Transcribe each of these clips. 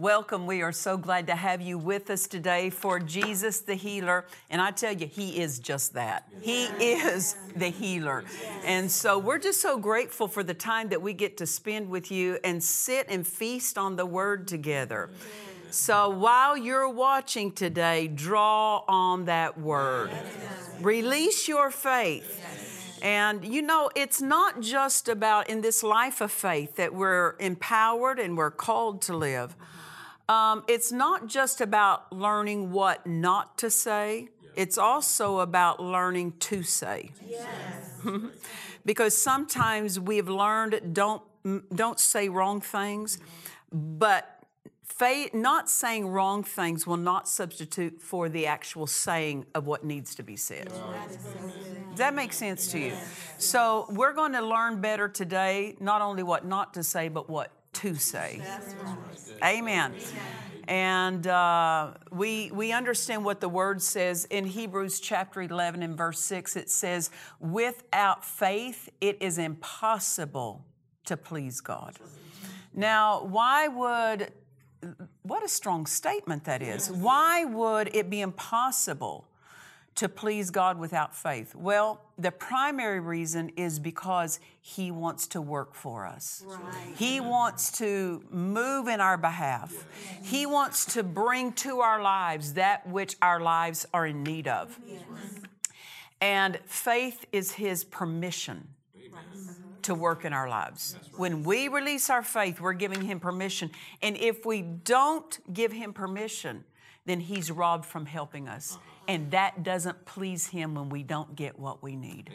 Welcome. We are so glad to have you with us today for Jesus the Healer. And I tell you, He is just that. He is the healer. And so we're just so grateful for the time that we get to spend with you and sit and feast on the Word together. So while you're watching today, draw on that Word, release your faith. And you know, it's not just about in this life of faith that we're empowered and we're called to live. Um, it's not just about learning what not to say, it's also about learning to say. Yes. because sometimes we've learned don't, don't say wrong things, but faith, not saying wrong things will not substitute for the actual saying of what needs to be said. Does that make sense to you? So we're going to learn better today, not only what not to say, but what to say. Amen. And uh, we, we understand what the word says in Hebrews chapter 11 and verse 6. It says, Without faith, it is impossible to please God. Now, why would, what a strong statement that is. Why would it be impossible to please God without faith? Well, the primary reason is because He wants to work for us. He wants to move in our behalf. He wants to bring to our lives that which our lives are in need of. And faith is His permission to work in our lives. When we release our faith, we're giving Him permission. And if we don't give Him permission, then He's robbed from helping us. And that doesn't please Him when we don't get what we need.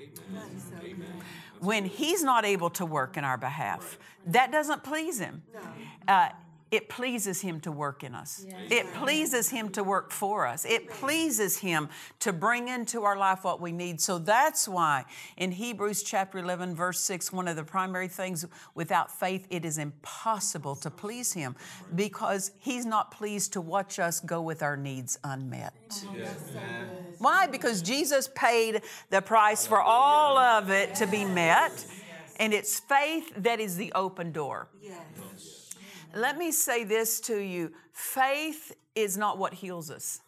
When He's not able to work in our behalf, that doesn't please Him. Uh, it pleases Him to work in us. It pleases Him to work for us. It pleases Him to bring into our life what we need. So that's why in Hebrews chapter 11, verse 6, one of the primary things without faith, it is impossible to please Him because He's not pleased to watch us go with our needs unmet. Oh, why? Because Jesus paid the price for all of it to be met, and it's faith that is the open door. Let me say this to you faith is not what heals us.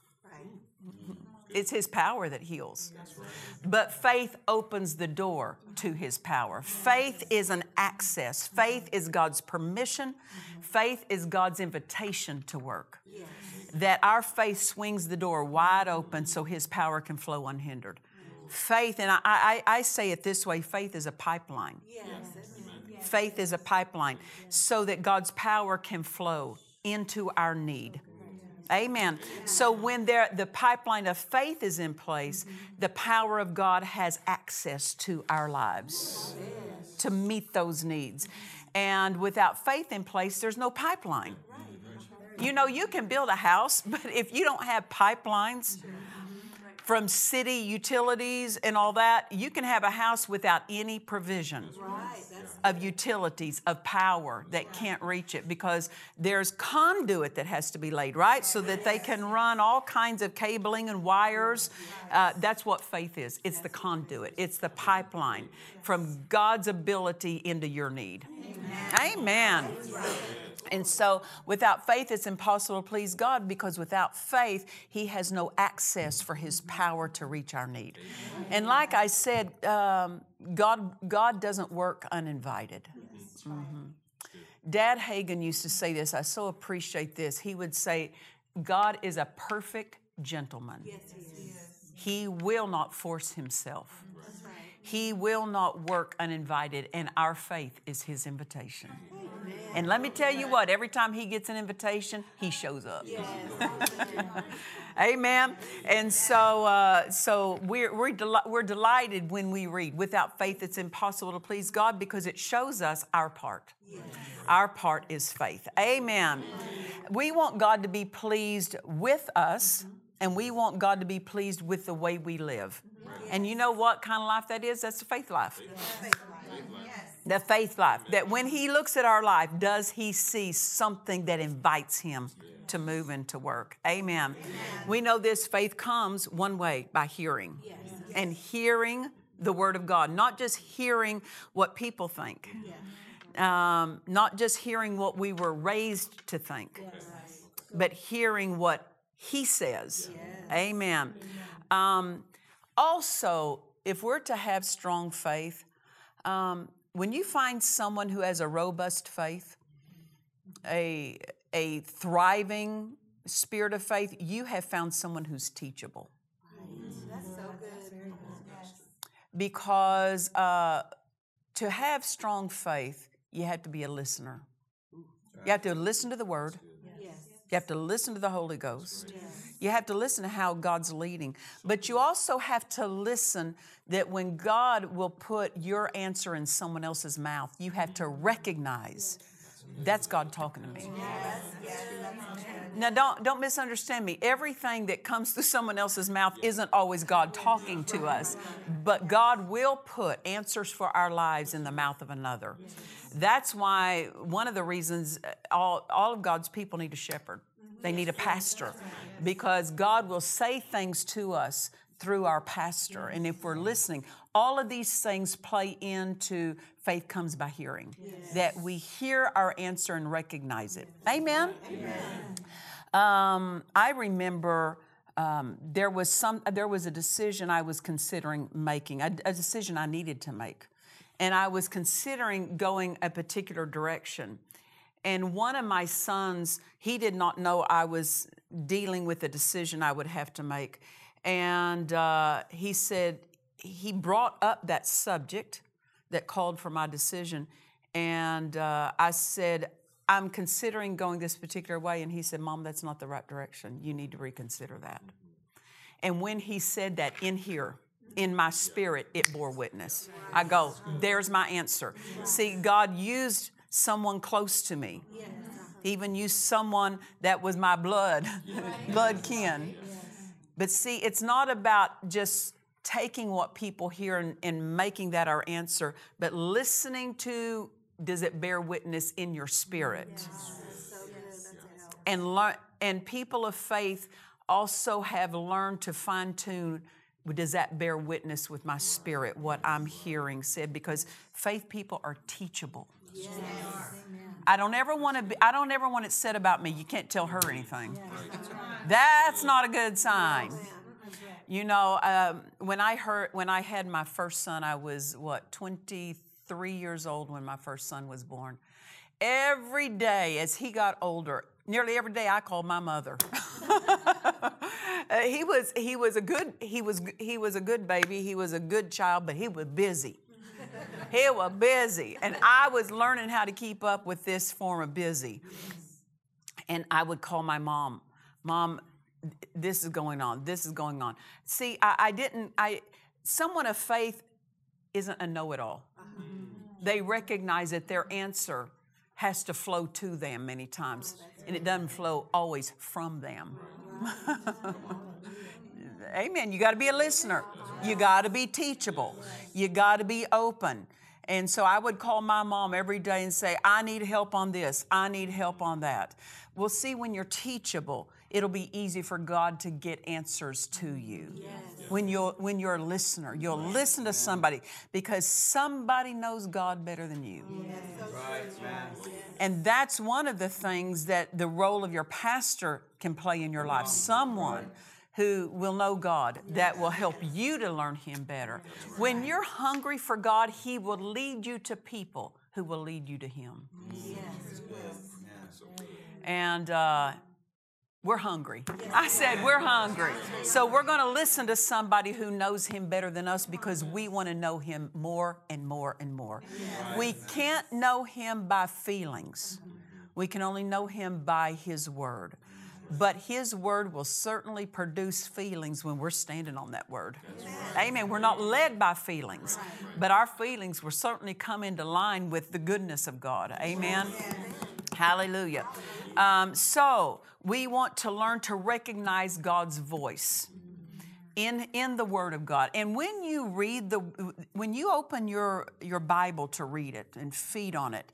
It's His power that heals. But faith opens the door to His power. Faith is an access. Faith is God's permission. Mm-hmm. Faith is God's invitation to work. That our faith swings the door wide open so His power can flow unhindered. Faith, and I, I, I say it this way faith is a pipeline. Faith is a pipeline so that God's power can flow into our need. Amen. So when there, the pipeline of faith is in place, the power of God has access to our lives to meet those needs. And without faith in place, there's no pipeline. You know, you can build a house, but if you don't have pipelines from city utilities and all that, you can have a house without any provision of utilities, of power that can't reach it because there's conduit that has to be laid, right? So that they can run all kinds of cabling and wires. Uh, that's what faith is. It's the conduit, it's the pipeline from God's ability into your need. Amen. And so, without faith, it's impossible to please God because without faith, He has no access for His power to reach our need. And like I said, um, God, God doesn't work uninvited. Mhm. Dad Hagin used to say this. I so appreciate this. He would say, God is a perfect gentleman. He will not force himself. He will not work uninvited, and our faith is His invitation. And let me tell you what, every time He gets an invitation, He shows up. Amen. And so, uh, so we're, we're, del- we're delighted when we read. Without faith, it's impossible to please God because it shows us our part. Our part is faith. Amen. We want God to be pleased with us, and we want God to be pleased with the way we live. And you know what kind of life that is? That's the faith life. The faith life. That when He looks at our life, does He see something that invites Him to move and to work? Amen. We know this faith comes one way by hearing. And hearing the Word of God, not just hearing what people think, um, not just hearing what we were raised to think, but hearing what He says. Amen. Um, also, if we're to have strong faith, um, when you find someone who has a robust faith, a, a thriving spirit of faith, you have found someone who's teachable. Because uh, to have strong faith, you have to be a listener. You have to listen to the Word. You have to listen to the Holy Ghost. You have to listen to how God's leading. But you also have to listen that when God will put your answer in someone else's mouth, you have to recognize that's God talking to me. Now, don't, don't misunderstand me. Everything that comes through someone else's mouth isn't always God talking to us, but God will put answers for our lives in the mouth of another. That's why one of the reasons uh, all, all of God's people need a shepherd. They need a pastor because God will say things to us through our pastor. And if we're listening, all of these things play into faith comes by hearing. That we hear our answer and recognize it. Amen. Um, I remember um, there was some there was a decision I was considering making, a, a decision I needed to make, and I was considering going a particular direction. And one of my sons, he did not know I was dealing with a decision I would have to make, and uh, he said he brought up that subject that called for my decision, and uh, I said I'm considering going this particular way. And he said, Mom, that's not the right direction. You need to reconsider that. And when he said that in here, in my spirit, it bore witness. I go, there's my answer. See, God used someone close to me, He even used someone that was my blood, blood kin. But see, it's not about just taking what people hear and, and making that our answer, but listening to does it bear witness in your spirit? And learn, and people of faith also have learned to fine tune. Does that bear witness with my spirit? What I'm hearing said because faith people are teachable. I don't ever want to be. I don't ever want it said about me. You can't tell her anything. That's not a good sign. You know, um, when I heard when I had my first son, I was what 23 years old when my first son was born. Every day as he got older, nearly every day I called my mother. Uh, he was he was a good he was he was a good baby. He was a good child, but he was busy. He was busy, and I was learning how to keep up with this form of busy. And I would call my mom, Mom, this is going on. This is going on. See, I, I didn't. I someone of faith isn't a know-it-all. They recognize that their answer has to flow to them many times, and it doesn't flow always from them. Amen. You got to be a listener. You got to be teachable. You got to be open. And so I would call my mom every day and say, I need help on this. I need help on that. Well, see, when you're teachable, it'll be easy for God to get answers to you. Yes. When you're when you're a listener, you'll listen to somebody because somebody knows God better than you. Yes. Right. And that's one of the things that the role of your pastor can play in your life. Someone who will know God that will help you to learn Him better. When you're hungry for God, He will lead you to people who will lead you to Him. Yes. And uh, We're hungry. I said, We're hungry. So we're going to listen to somebody who knows Him better than us because we want to know Him more and more and more. We can't know Him by feelings, we can only know Him by His Word. But His Word will certainly produce feelings when we're standing on that Word. Amen. We're not led by feelings, but our feelings will certainly come into line with the goodness of God. Amen. Hallelujah. Um, so we want to learn to recognize God's voice in in the Word of God. And when you read the, when you open your your Bible to read it and feed on it,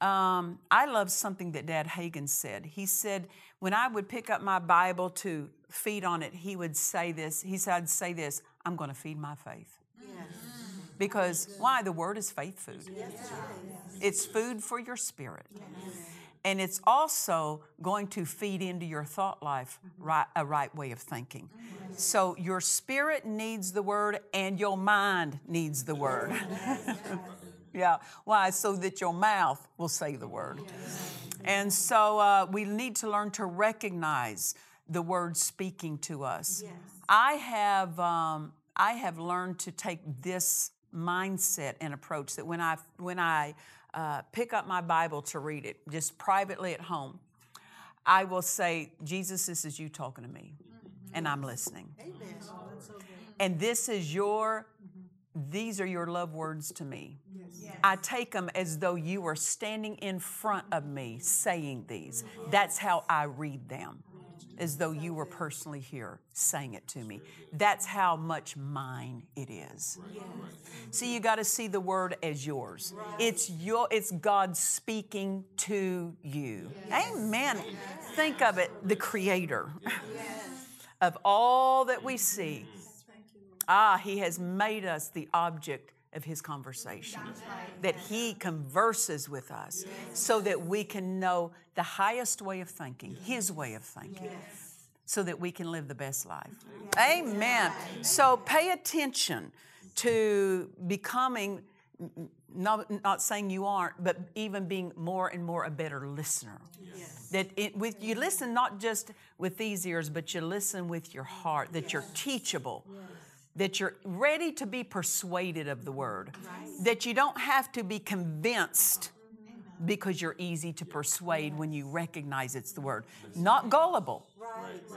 um, I love something that Dad Hagin said. He said when I would pick up my Bible to feed on it, he would say this. He said, "I'd say this: I'm going to feed my faith." Mm. Because why? The Word is faith food. It's food for your spirit. And it's also going to feed into your thought life mm-hmm. right, a right way of thinking. Mm-hmm. So your spirit needs the word and your mind needs the word. Yeah. Why? So that your mouth will say the word. And so uh, we need to learn to recognize the word speaking to us. I have um, I have learned to take this mindset and approach that when I when I uh, pick up my Bible to read it, just privately at home, I will say, Jesus, this is you talking to me, and I'm listening. And this is your, these are your love words to me. I take them as though you were standing in front of me saying these. That's how I read them, as though you were personally here saying it to me. That's how much mine it is. See, you got to see the word as yours. It's your it's God speaking to you. Amen. Think of it, the creator of all that we see. Ah, he has made us the object of his conversation. That he converses with us so that we can know the highest way of thinking, his way of thinking. So that we can live the best life. Amen. So pay attention to becoming, not, not saying you aren't, but even being more and more a better listener. That it, with, you listen not just with these ears, but you listen with your heart, that you're teachable. That you're ready to be persuaded of the word. That you don't have to be convinced because you're easy to persuade when you recognize it's the word. Not gullible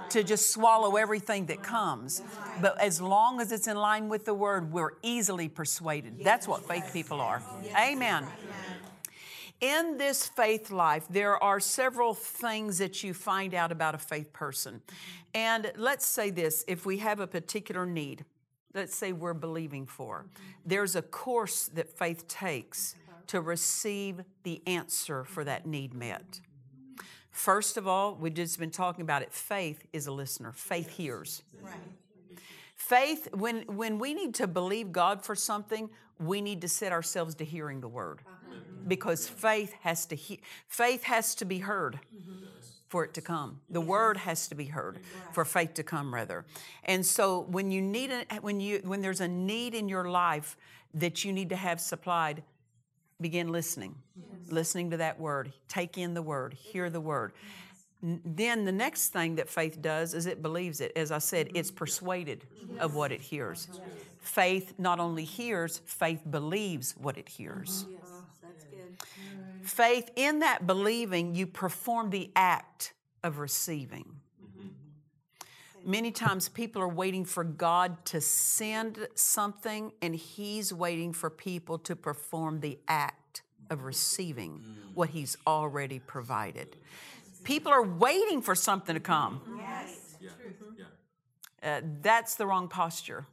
to just swallow everything that comes, but as long as it's in line with the word, we're easily persuaded. That's what faith people are. Amen. In this faith life, there are several things that you find out about a faith person. And let's say this if we have a particular need, let's say we're believing for, there's a course that faith takes to receive the answer for that need met. First of all, we've just been talking about it. Faith is a listener. Faith hears. Right. Faith, when, when we need to believe God for something, we need to set ourselves to hearing the word. Uh-huh. Because faith has to he- faith has to be heard mm-hmm. For it to come. The word has to be heard for faith to come rather. And so when you need a, when you when there's a need in your life that you need to have supplied, begin listening. Listening to that word. Take in the word, hear the word. Then the next thing that faith does is it believes it. As I said, it's mm-hmm. persuaded of what it hears. Faith not only hears, faith believes what it hears. Mm-hmm. Faith, in that believing, you perform the act of receiving. Mm-hmm. Many times people are waiting for God to send something, and He's waiting for people to perform the act of receiving mm. what He's already provided. People are waiting for something to come. Mm-hmm. Uh, that's the wrong posture.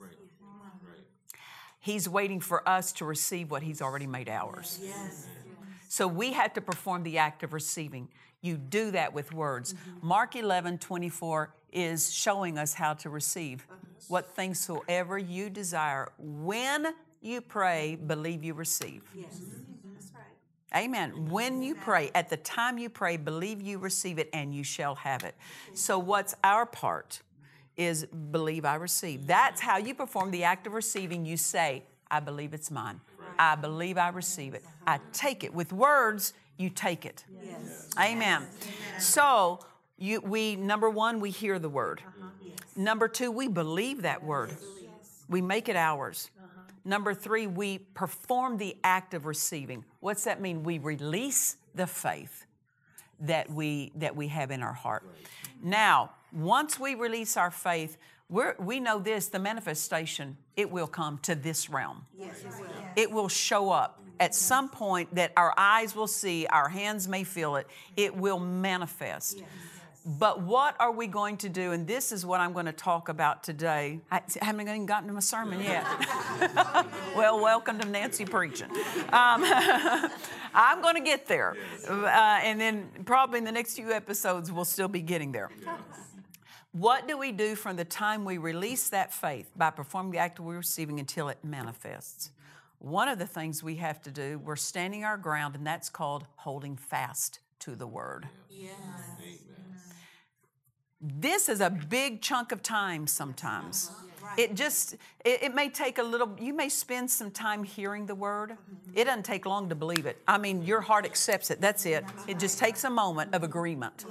He's waiting for us to receive what He's already made ours. So we have to perform the act of receiving. You do that with words. Mark 11, 24 is showing us how to receive. What things soever you desire, when you pray, believe you receive. Yes, Amen. When you pray, at the time you pray, believe you receive it and you shall have it. So, what's our part is believe I receive. That's how you perform the act of receiving. You say, I believe it's mine. I believe I receive it. I take it. With words, you take it. Amen. So, You, we number one, we hear the word. Uh-huh. Number two, we believe that word. We make it ours. Number three, we perform the act of receiving. What's that mean? We release the faith that we that we have in our heart. Now, once we release our faith, we're, we know this: the manifestation it will come to this realm. Yes, it will. It will show up at some point that our eyes will see, our hands may feel it. It will manifest. Yes. But what are we going to do? And this is what I'm going to talk about today. I haven't even gotten to my sermon yet. well, welcome to Nancy preaching. Um, I'm going to get there. Uh, and then probably in the next few episodes, we'll still be getting there. What do we do from the time we release that faith by performing the act we're receiving until it manifests? One of the things we have to do, we're standing our ground, and that's called holding fast to the word. Yes. This is a big chunk of time sometimes. Uh-huh. It just, it, it, may take a little, you may spend some time hearing the word. Mm-hmm. It doesn't take long to believe it. I mean, your heart accepts it. That's it. It just takes a moment of agreement.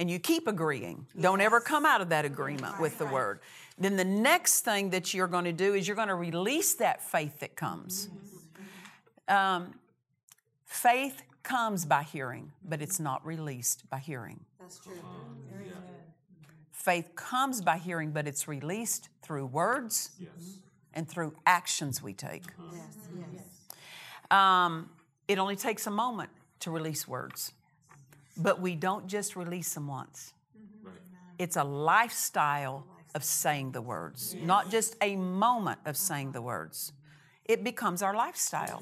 And you keep agreeing. Don't ever come out of that agreement with the word. Then the next thing that you're going to do is you're going to release that faith that comes. Um, faith comes by hearing, but it's not released by hearing. That's true. Faith comes by hearing, but it's released through words yes. and through actions we take. Yes. Yes. Um, it only takes a moment to release words, but we don't just release them once. Mm-hmm. Right. It's a lifestyle of saying the words, not just a moment of saying the words it becomes our lifestyle.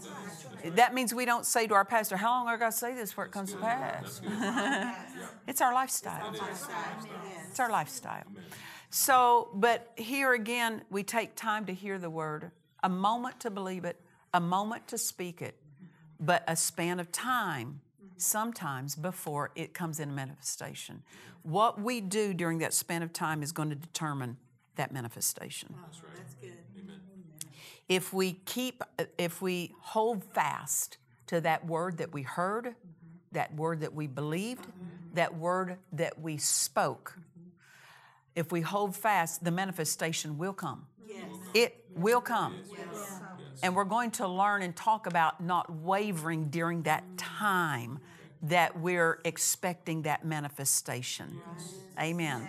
That means we don't say to our pastor, How long are I got to say this before it comes to pass? it's our lifestyle. It's our lifestyle. So, but here again, we take time to hear the word, a moment to believe it, a moment to speak it, but a span of time sometimes before it comes in manifestation. What we do during that span of time is going to determine that manifestation. That's right that's good. Amen. if we keep, if we hold fast to that word that we heard, mm-hmm. that word that we believed, mm-hmm. that word that we spoke, mm-hmm. if we hold fast, the manifestation will come. Yes. It will come. Yes. And we're going to learn and talk about not wavering during that time that we're expecting that manifestation. Yes. Amen.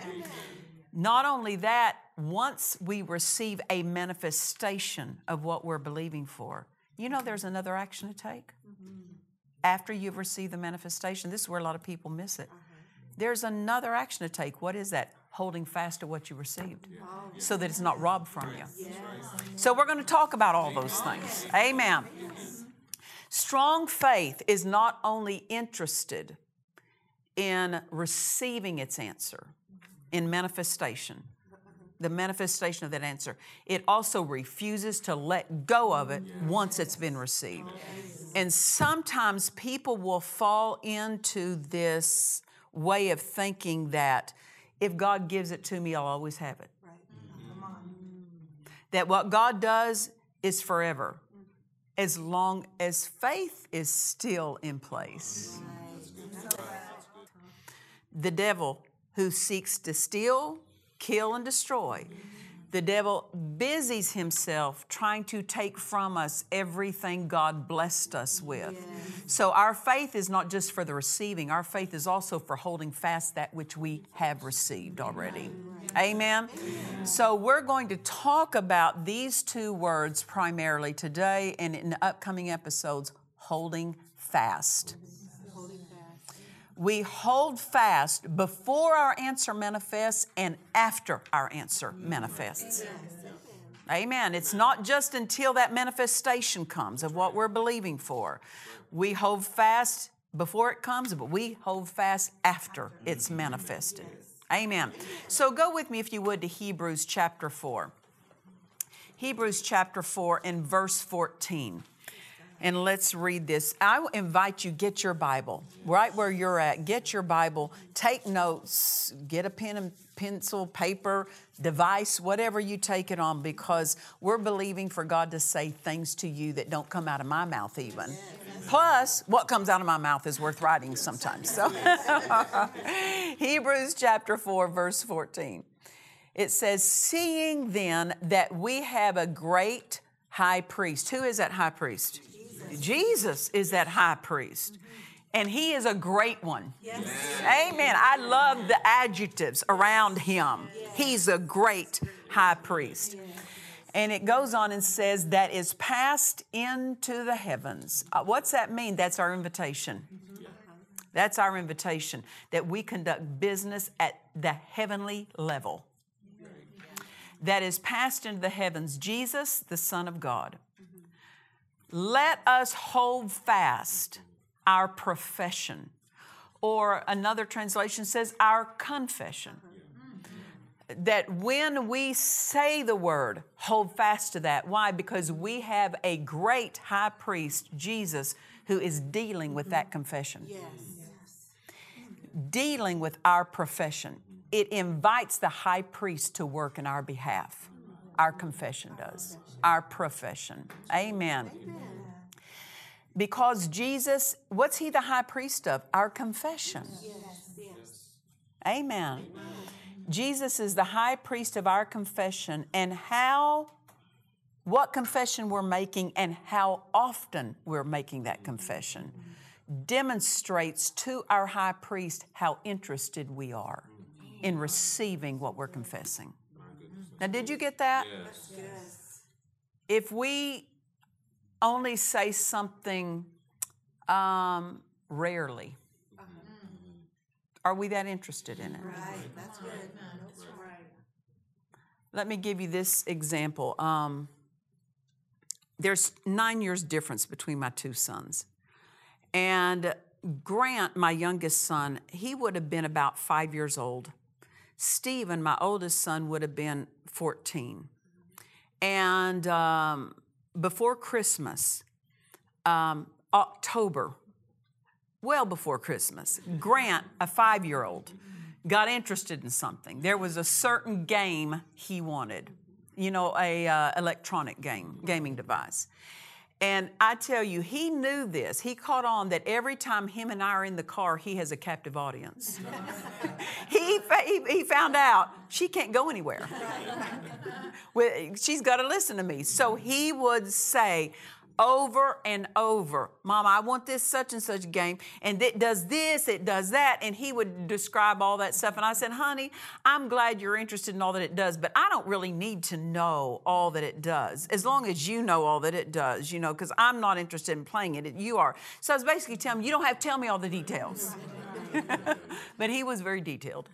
Not only that, once we receive a manifestation of what we're believing for, you know there's another action to take. Mm-hmm. After you've received the manifestation, this is where a lot of people miss it. Uh-huh. There's another action to take. What is that? Holding fast to what you received so that it's not robbed from you. So, we're going to talk about all those things. Amen. Strong faith is not only interested in receiving its answer, in manifestation, the manifestation of that answer. It also refuses to let go of it once it's been received. And sometimes people will fall into this way of thinking that if God gives it to me, I'll always have it. That what God does is forever, as long as faith is still in place. The devil who seeks to steal, kill, and destroy. The devil busies himself trying to take from us everything God blessed us with. So, our faith is not just for the receiving, our faith is also for holding fast that which we have received already. Amen. Amen. So, we're going to talk about these two words primarily today and in the upcoming episodes holding fast we hold fast before our answer manifests and after our answer manifests. Amen. It's not just until that manifestation comes of what we're believing for. We hold fast before it comes, but we hold fast after it's manifested. Amen. So go with me, if you would, to Hebrews chapter 4. Hebrews chapter 4 and verse 14. And let's read this. I invite you, get your Bible right where you're at. Get your Bible, take notes, get a pen and pencil, paper, device, whatever you take it on, because we're believing for God to say things to you that don't come out of my mouth, even. Plus, what comes out of my mouth is worth writing sometimes. So, Hebrews chapter 4, verse 14. It says, Seeing then that we have a great high priest. Who is that high priest? Jesus is that high priest. And he is a great one. Yes. Amen. I love the adjectives around him. He's a great high priest. And it goes on and says, that is passed into the heavens. Uh, what's that mean? That's our invitation. That's our invitation that we conduct business at the heavenly level. That is passed into the heavens. Jesus, the Son of God. Let us hold fast our profession. Or another translation says, our confession. That when we say the word, hold fast to that. Why? Because we have a great high priest, Jesus, who is dealing with that confession. Yes. Dealing with our profession. It invites the high priest to work in our behalf. Our confession does. Our profession. Amen. Because Jesus, what's he the high priest of? Our confession. Amen. Jesus is the high priest of our confession and how what confession we're making and how often we're making that confession demonstrates to our high priest how interested we are in receiving what we're confessing. Now, did you get that? Yes. If we only say something um, rarely, are we that interested in it? Right, that's good. That's right. Let me give you this example. Um, there's nine years difference between my two sons. And Grant, my youngest son, he would have been about five years old Stephen, my oldest son, would have been 14. And um, before Christmas, um, October, well before Christmas, Grant, a five year old, got interested in something. There was a certain game he wanted, you know, a uh, electronic game, gaming device. And I tell you, he knew this. He caught on that every time him and I are in the car, he has a captive audience. he, he, he, found out she can't go anywhere. She's got to listen to me. So he would say, over and over. Mom, I want this such and such game, and it does this, it does that. And he would describe all that stuff. And I said, honey, I'm glad you're interested in all that it does, but I don't really need to know all that it does, as long as you know all that it does, you know, because I'm not interested in playing it. You are. So I was basically telling him, you don't have to tell me all the details. but he was very detailed.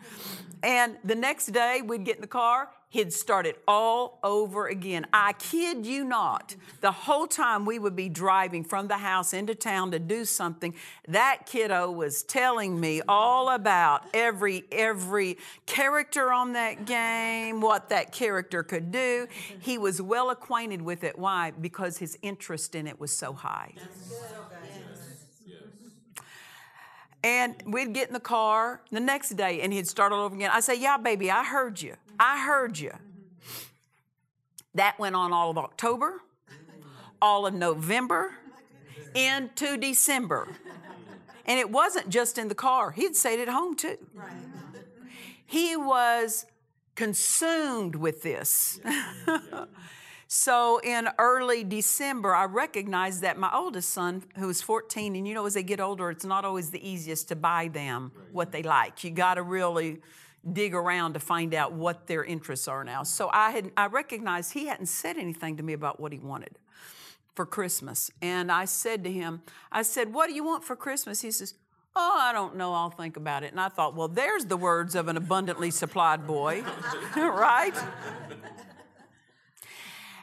And the next day, we'd get in the car, he'd start it all over again. I kid you not, the whole time we would be driving from the house into town to do something, that kiddo was telling me all about every every character on that game, what that character could do. He was well acquainted with it. Why? Because his interest in it was so high. And we'd get in the car the next day and he'd start all over again. I say, Yeah, baby, I heard you. I heard you. That went on all of October, all of November, into December. And it wasn't just in the car, he'd say it at home too. He was consumed with this. So in early December, I recognized that my oldest son, who was 14, and you know, as they get older, it's not always the easiest to buy them what they like. You got to really dig around to find out what their interests are now. So I had I recognized he hadn't said anything to me about what he wanted for Christmas. And I said to him, I said, "What do you want for Christmas?" He says, "Oh, I don't know. I'll think about it." And I thought, "Well, there's the words of an abundantly supplied boy." right?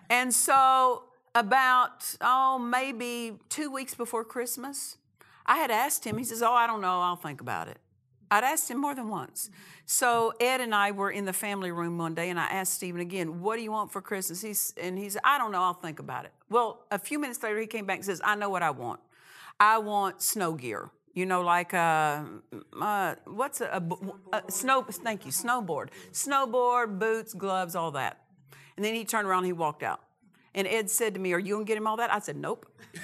And so, about, oh, maybe two weeks before Christmas, I had asked him, he says, Oh, I don't know, I'll think about it. I'd asked him more than once. So Ed and I were in the family room one day, and I asked Stephen again, "What do you want for Christmas?" He's and he said, "I don't know. I'll think about it." Well, a few minutes later, he came back and says, "I know what I want. I want snow gear. You know, like uh, uh, what's a, a, a snow? Thank you, snowboard, snowboard, boots, gloves, all that." And then he turned around and he walked out. And Ed said to me, "Are you gonna get him all that?" I said, "Nope."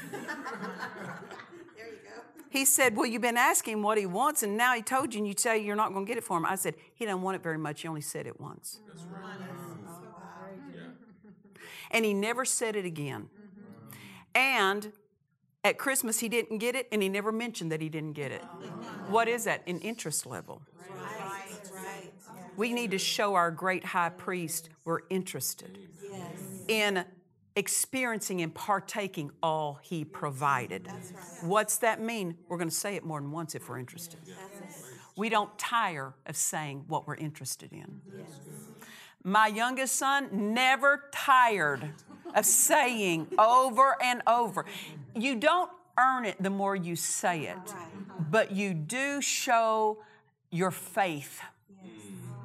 There you go. He said, Well, you've been asking him what he wants, and now he told you, and you say you're not going to get it for him. I said, He doesn't want it very much. He only said it once. Oh, and he never said it again. And at Christmas, he didn't get it, and he never mentioned that he didn't get it. What is that? An interest level. We need to show our great high priest we're interested in experiencing and partaking all he provided. What's that mean? We're going to say it more than once if we're interested. We don't tire of saying what we're interested in. My youngest son never tired of saying over and over. You don't earn it the more you say it, but you do show your faith.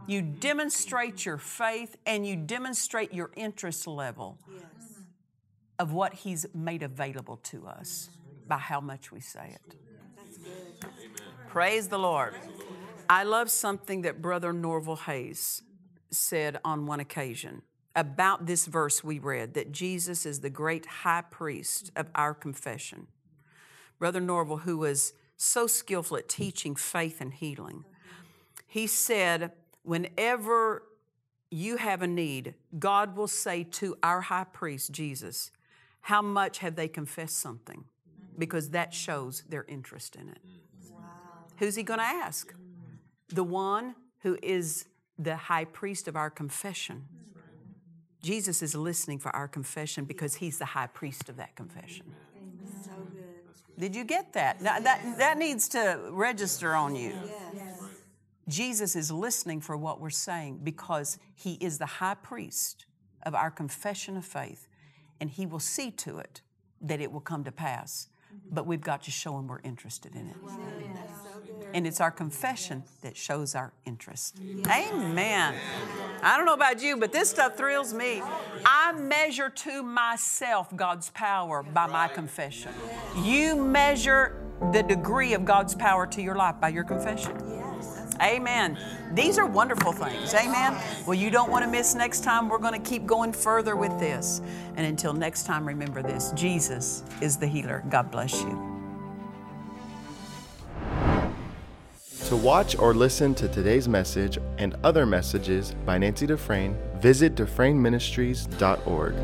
You demonstrate your faith and you demonstrate your interest level of what He's made available to us by how much we say it. Praise the Lord. I love something that Brother Norval Hayes said on one occasion about this verse we read that Jesus is the great high priest of our confession. Brother Norval, who was so skillful at teaching faith and healing, he said, Whenever you have a need, God will say to our high priest, Jesus, how much have they confessed something? Because that shows their interest in it. Wow. Who's he going to ask? The one who is the high priest of our confession. Jesus is listening for our confession because he's the high priest of that confession. So Did you get that? That, that? that needs to register on you. Jesus is listening for what we're saying because he is the high priest of our confession of faith and He will see to it that it will come to pass. But we've got to show Him we're interested in it. And it's our confession that shows our interest. Amen. I don't know about you, but this stuff thrills me. I measure to myself God's power by my confession. You measure the degree of God's power to your life by your confession. Amen. These are wonderful things. Amen. Well, you don't want to miss next time. We're going to keep going further with this. And until next time, remember this Jesus is the healer. God bless you. To watch or listen to today's message and other messages by Nancy Dufresne, visit DufresneMinistries.org.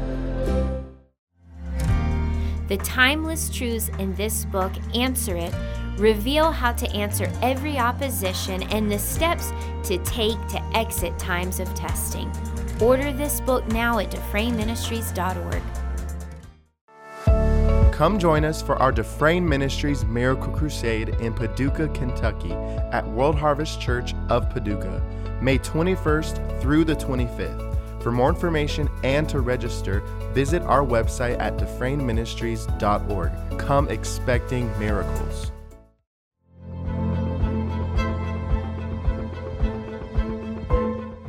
The timeless truths in this book answer it reveal how to answer every opposition and the steps to take to exit times of testing. Order this book now at DufresneMinistries.org. Come join us for our Dufresne Ministries Miracle Crusade in Paducah, Kentucky at World Harvest Church of Paducah, May 21st through the 25th. For more information and to register, visit our website at DufresneMinistries.org. Come expecting miracles.